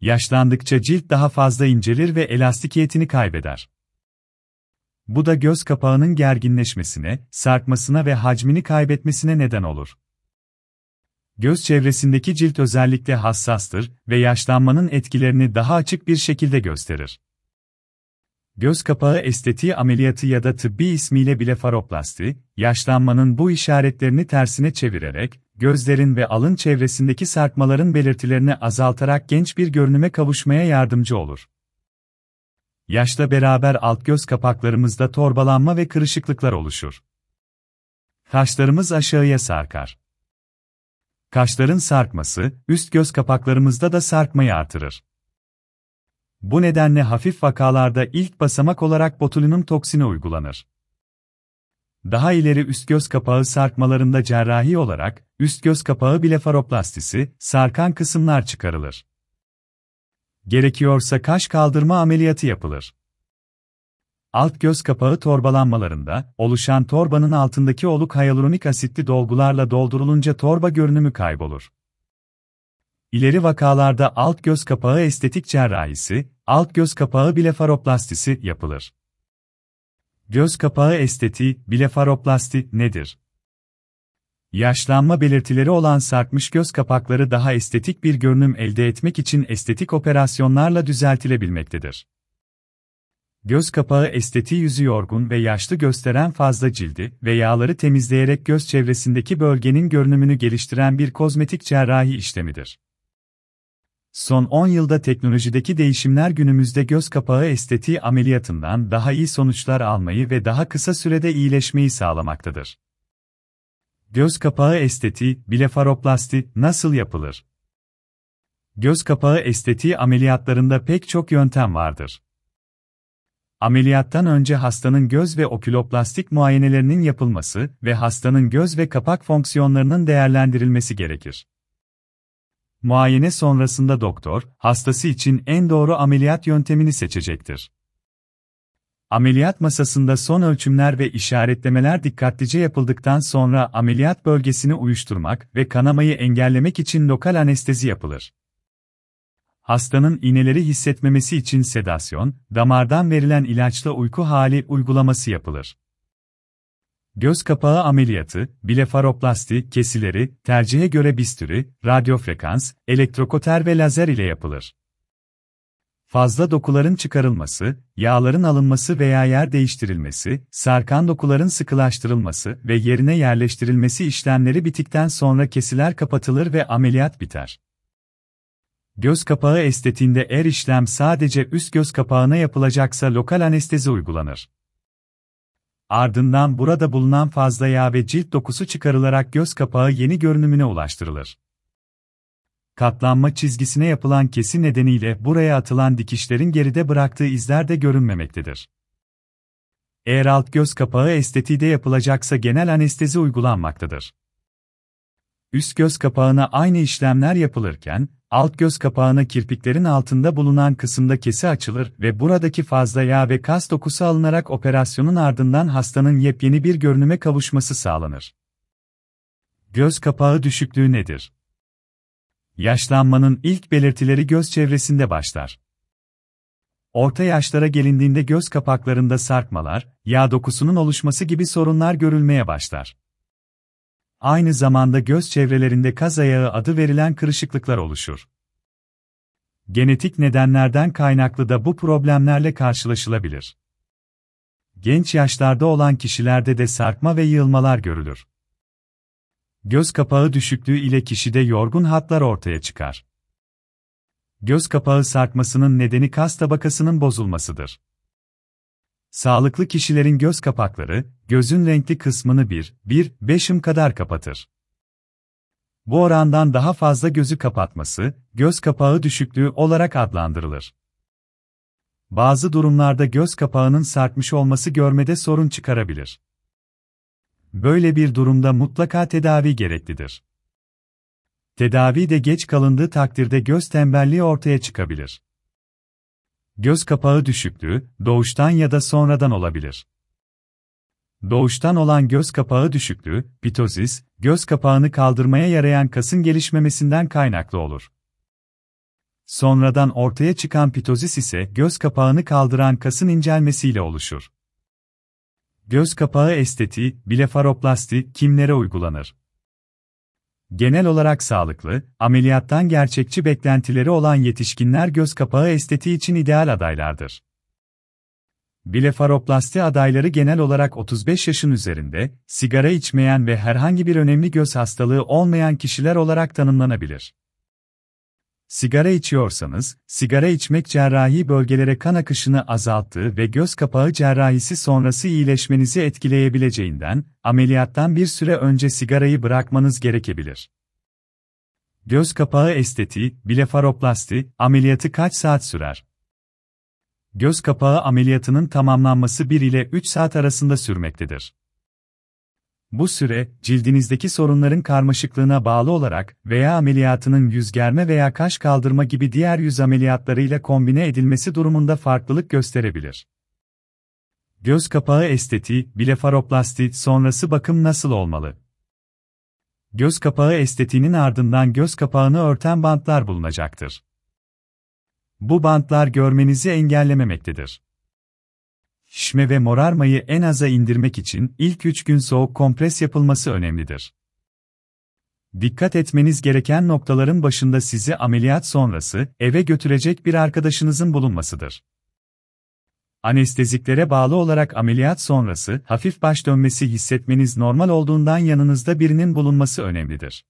Yaşlandıkça cilt daha fazla incelir ve elastikiyetini kaybeder. Bu da göz kapağının gerginleşmesine, sarkmasına ve hacmini kaybetmesine neden olur. Göz çevresindeki cilt özellikle hassastır ve yaşlanmanın etkilerini daha açık bir şekilde gösterir. Göz kapağı estetiği ameliyatı ya da tıbbi ismiyle blefaroplasti, yaşlanmanın bu işaretlerini tersine çevirerek, gözlerin ve alın çevresindeki sarkmaların belirtilerini azaltarak genç bir görünüme kavuşmaya yardımcı olur. Yaşla beraber alt göz kapaklarımızda torbalanma ve kırışıklıklar oluşur. Kaşlarımız aşağıya sarkar. Kaşların sarkması, üst göz kapaklarımızda da sarkmayı artırır. Bu nedenle hafif vakalarda ilk basamak olarak botulinum toksini uygulanır. Daha ileri üst göz kapağı sarkmalarında cerrahi olarak, üst göz kapağı blefaroplastisi, sarkan kısımlar çıkarılır. Gerekiyorsa kaş kaldırma ameliyatı yapılır. Alt göz kapağı torbalanmalarında, oluşan torbanın altındaki oluk hyaluronik asitli dolgularla doldurulunca torba görünümü kaybolur. İleri vakalarda alt göz kapağı estetik cerrahisi, alt göz kapağı blefaroplastisi yapılır. Göz kapağı estetiği, blefaroplasti nedir? Yaşlanma belirtileri olan sarkmış göz kapakları daha estetik bir görünüm elde etmek için estetik operasyonlarla düzeltilebilmektedir. Göz kapağı estetiği yüzü yorgun ve yaşlı gösteren fazla cildi ve yağları temizleyerek göz çevresindeki bölgenin görünümünü geliştiren bir kozmetik cerrahi işlemidir. Son 10 yılda teknolojideki değişimler günümüzde göz kapağı estetiği ameliyatından daha iyi sonuçlar almayı ve daha kısa sürede iyileşmeyi sağlamaktadır. Göz kapağı estetiği, blefaroplasti nasıl yapılır? Göz kapağı estetiği ameliyatlarında pek çok yöntem vardır. Ameliyattan önce hastanın göz ve oküloplastik muayenelerinin yapılması ve hastanın göz ve kapak fonksiyonlarının değerlendirilmesi gerekir. Muayene sonrasında doktor, hastası için en doğru ameliyat yöntemini seçecektir. Ameliyat masasında son ölçümler ve işaretlemeler dikkatlice yapıldıktan sonra ameliyat bölgesini uyuşturmak ve kanamayı engellemek için lokal anestezi yapılır. Hastanın iğneleri hissetmemesi için sedasyon, damardan verilen ilaçla uyku hali uygulaması yapılır. Göz kapağı ameliyatı, blefaroplasti kesileri, tercihe göre bisturi, radyofrekans, elektrokoter ve lazer ile yapılır. Fazla dokuların çıkarılması, yağların alınması veya yer değiştirilmesi, sarkan dokuların sıkılaştırılması ve yerine yerleştirilmesi işlemleri bittikten sonra kesiler kapatılır ve ameliyat biter. Göz kapağı estetiğinde eğer işlem sadece üst göz kapağına yapılacaksa lokal anestezi uygulanır. Ardından burada bulunan fazla yağ ve cilt dokusu çıkarılarak göz kapağı yeni görünümüne ulaştırılır. Katlanma çizgisine yapılan kesi nedeniyle buraya atılan dikişlerin geride bıraktığı izler de görünmemektedir. Eğer alt göz kapağı estetiğde yapılacaksa genel anestezi uygulanmaktadır. Üst göz kapağına aynı işlemler yapılırken, alt göz kapağına kirpiklerin altında bulunan kısımda kesi açılır ve buradaki fazla yağ ve kas dokusu alınarak operasyonun ardından hastanın yepyeni bir görünüme kavuşması sağlanır. Göz kapağı düşüklüğü nedir? Yaşlanmanın ilk belirtileri göz çevresinde başlar. Orta yaşlara gelindiğinde göz kapaklarında sarkmalar, yağ dokusunun oluşması gibi sorunlar görülmeye başlar. Aynı zamanda göz çevrelerinde kaz ayağı adı verilen kırışıklıklar oluşur. Genetik nedenlerden kaynaklı da bu problemlerle karşılaşılabilir. Genç yaşlarda olan kişilerde de sarkma ve yığılmalar görülür. Göz kapağı düşüklüğü ile kişide yorgun hatlar ortaya çıkar. Göz kapağı sarkmasının nedeni kas tabakasının bozulmasıdır. Sağlıklı kişilerin göz kapakları, gözün renkli kısmını 1, 1, 5'im kadar kapatır. Bu orandan daha fazla gözü kapatması, göz kapağı düşüklüğü olarak adlandırılır. Bazı durumlarda göz kapağının sarkmış olması görmede sorun çıkarabilir. Böyle bir durumda mutlaka tedavi gereklidir. Tedavi de geç kalındığı takdirde göz tembelliği ortaya çıkabilir. Göz kapağı düşüklüğü, doğuştan ya da sonradan olabilir. Doğuştan olan göz kapağı düşüklüğü, pitozis, göz kapağını kaldırmaya yarayan kasın gelişmemesinden kaynaklı olur. Sonradan ortaya çıkan pitozis ise göz kapağını kaldıran kasın incelmesiyle oluşur. Göz kapağı estetiği, blefaroplasti kimlere uygulanır? Genel olarak sağlıklı, ameliyattan gerçekçi beklentileri olan yetişkinler göz kapağı estetiği için ideal adaylardır. Blefaroplasti adayları genel olarak 35 yaşın üzerinde, sigara içmeyen ve herhangi bir önemli göz hastalığı olmayan kişiler olarak tanımlanabilir. Sigara içiyorsanız, sigara içmek cerrahi bölgelere kan akışını azalttığı ve göz kapağı cerrahisi sonrası iyileşmenizi etkileyebileceğinden, ameliyattan bir süre önce sigarayı bırakmanız gerekebilir. Göz kapağı estetiği, blefaroplasti, ameliyatı kaç saat sürer? Göz kapağı ameliyatının tamamlanması 1 ile 3 saat arasında sürmektedir. Bu süre, cildinizdeki sorunların karmaşıklığına bağlı olarak veya ameliyatının yüz germe veya kaş kaldırma gibi diğer yüz ameliyatlarıyla kombine edilmesi durumunda farklılık gösterebilir. Göz kapağı estetiği, blefaroplasti sonrası bakım nasıl olmalı? Göz kapağı estetiğinin ardından göz kapağını örten bantlar bulunacaktır. Bu bantlar görmenizi engellememektedir. Şişme ve morarmayı en aza indirmek için ilk 3 gün soğuk kompres yapılması önemlidir. Dikkat etmeniz gereken noktaların başında sizi ameliyat sonrası eve götürecek bir arkadaşınızın bulunmasıdır. Anesteziklere bağlı olarak ameliyat sonrası hafif baş dönmesi hissetmeniz normal olduğundan yanınızda birinin bulunması önemlidir.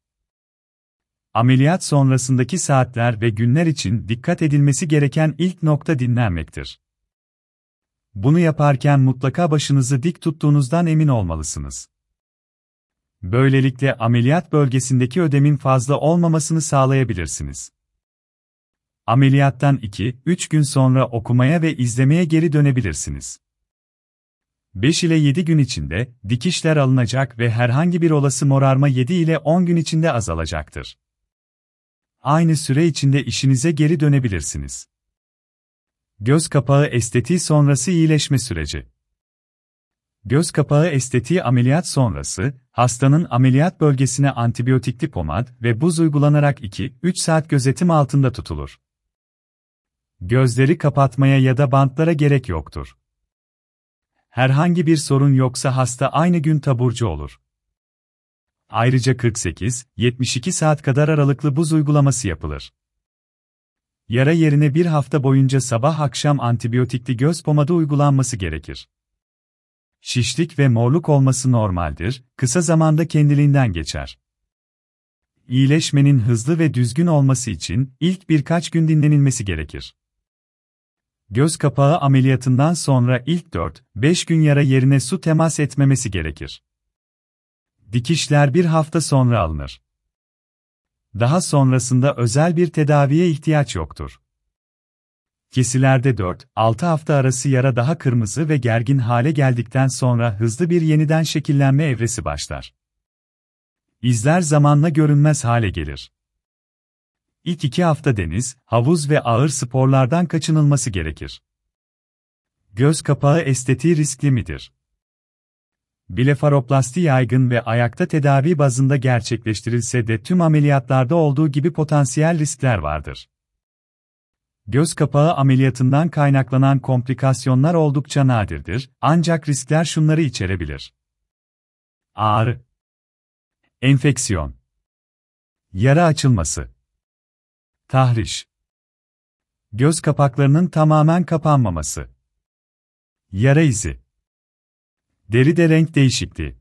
Ameliyat sonrasındaki saatler ve günler için dikkat edilmesi gereken ilk nokta dinlenmektir. Bunu yaparken mutlaka başınızı dik tuttuğunuzdan emin olmalısınız. Böylelikle ameliyat bölgesindeki ödemin fazla olmamasını sağlayabilirsiniz. Ameliyattan 2-3 gün sonra okumaya ve izlemeye geri dönebilirsiniz. 5 ile 7 gün içinde dikişler alınacak ve herhangi bir olası morarma 7 ile 10 gün içinde azalacaktır. Aynı süre içinde işinize geri dönebilirsiniz. Göz kapağı estetiği sonrası iyileşme süreci. Göz kapağı estetiği ameliyat sonrası, hastanın ameliyat bölgesine antibiyotikli pomad ve buz uygulanarak 2-3 saat gözetim altında tutulur. Gözleri kapatmaya ya da bantlara gerek yoktur. Herhangi bir sorun yoksa hasta aynı gün taburcu olur. Ayrıca 48-72 saat kadar aralıklı buz uygulaması yapılır. Yara yerine bir hafta boyunca sabah akşam antibiyotikli göz pomadı uygulanması gerekir. Şişlik ve morluk olması normaldir, kısa zamanda kendiliğinden geçer. İyileşmenin hızlı ve düzgün olması için ilk birkaç gün dinlenilmesi gerekir. Göz kapağı ameliyatından sonra ilk 4-5 gün yara yerine su temas etmemesi gerekir. Dikişler bir hafta sonra alınır. Daha sonrasında özel bir tedaviye ihtiyaç yoktur. Kesilerde 4-6 hafta arası yara daha kırmızı ve gergin hale geldikten sonra hızlı bir yeniden şekillenme evresi başlar. İzler zamanla görünmez hale gelir. İlk iki hafta deniz, havuz ve ağır sporlardan kaçınılması gerekir. Göz kapağı estetiği riskli midir? Blefaroplasti yaygın ve ayakta tedavi bazında gerçekleştirilse de tüm ameliyatlarda olduğu gibi potansiyel riskler vardır. Göz kapağı ameliyatından kaynaklanan komplikasyonlar oldukça nadirdir, ancak riskler şunları içerebilir. Ağrı, enfeksiyon, yara açılması, tahriş, göz kapaklarının tamamen kapanmaması, yara izi, Deride renk değişikliği.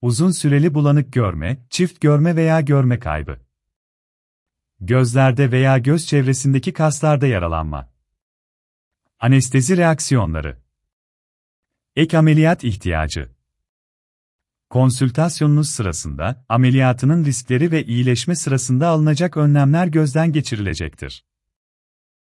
Uzun süreli bulanık görme, çift görme veya görme kaybı. Gözlerde veya göz çevresindeki kaslarda yaralanma. Anestezi reaksiyonları. Ek ameliyat ihtiyacı. Konsültasyonunuz sırasında ameliyatının riskleri ve iyileşme sırasında alınacak önlemler gözden geçirilecektir.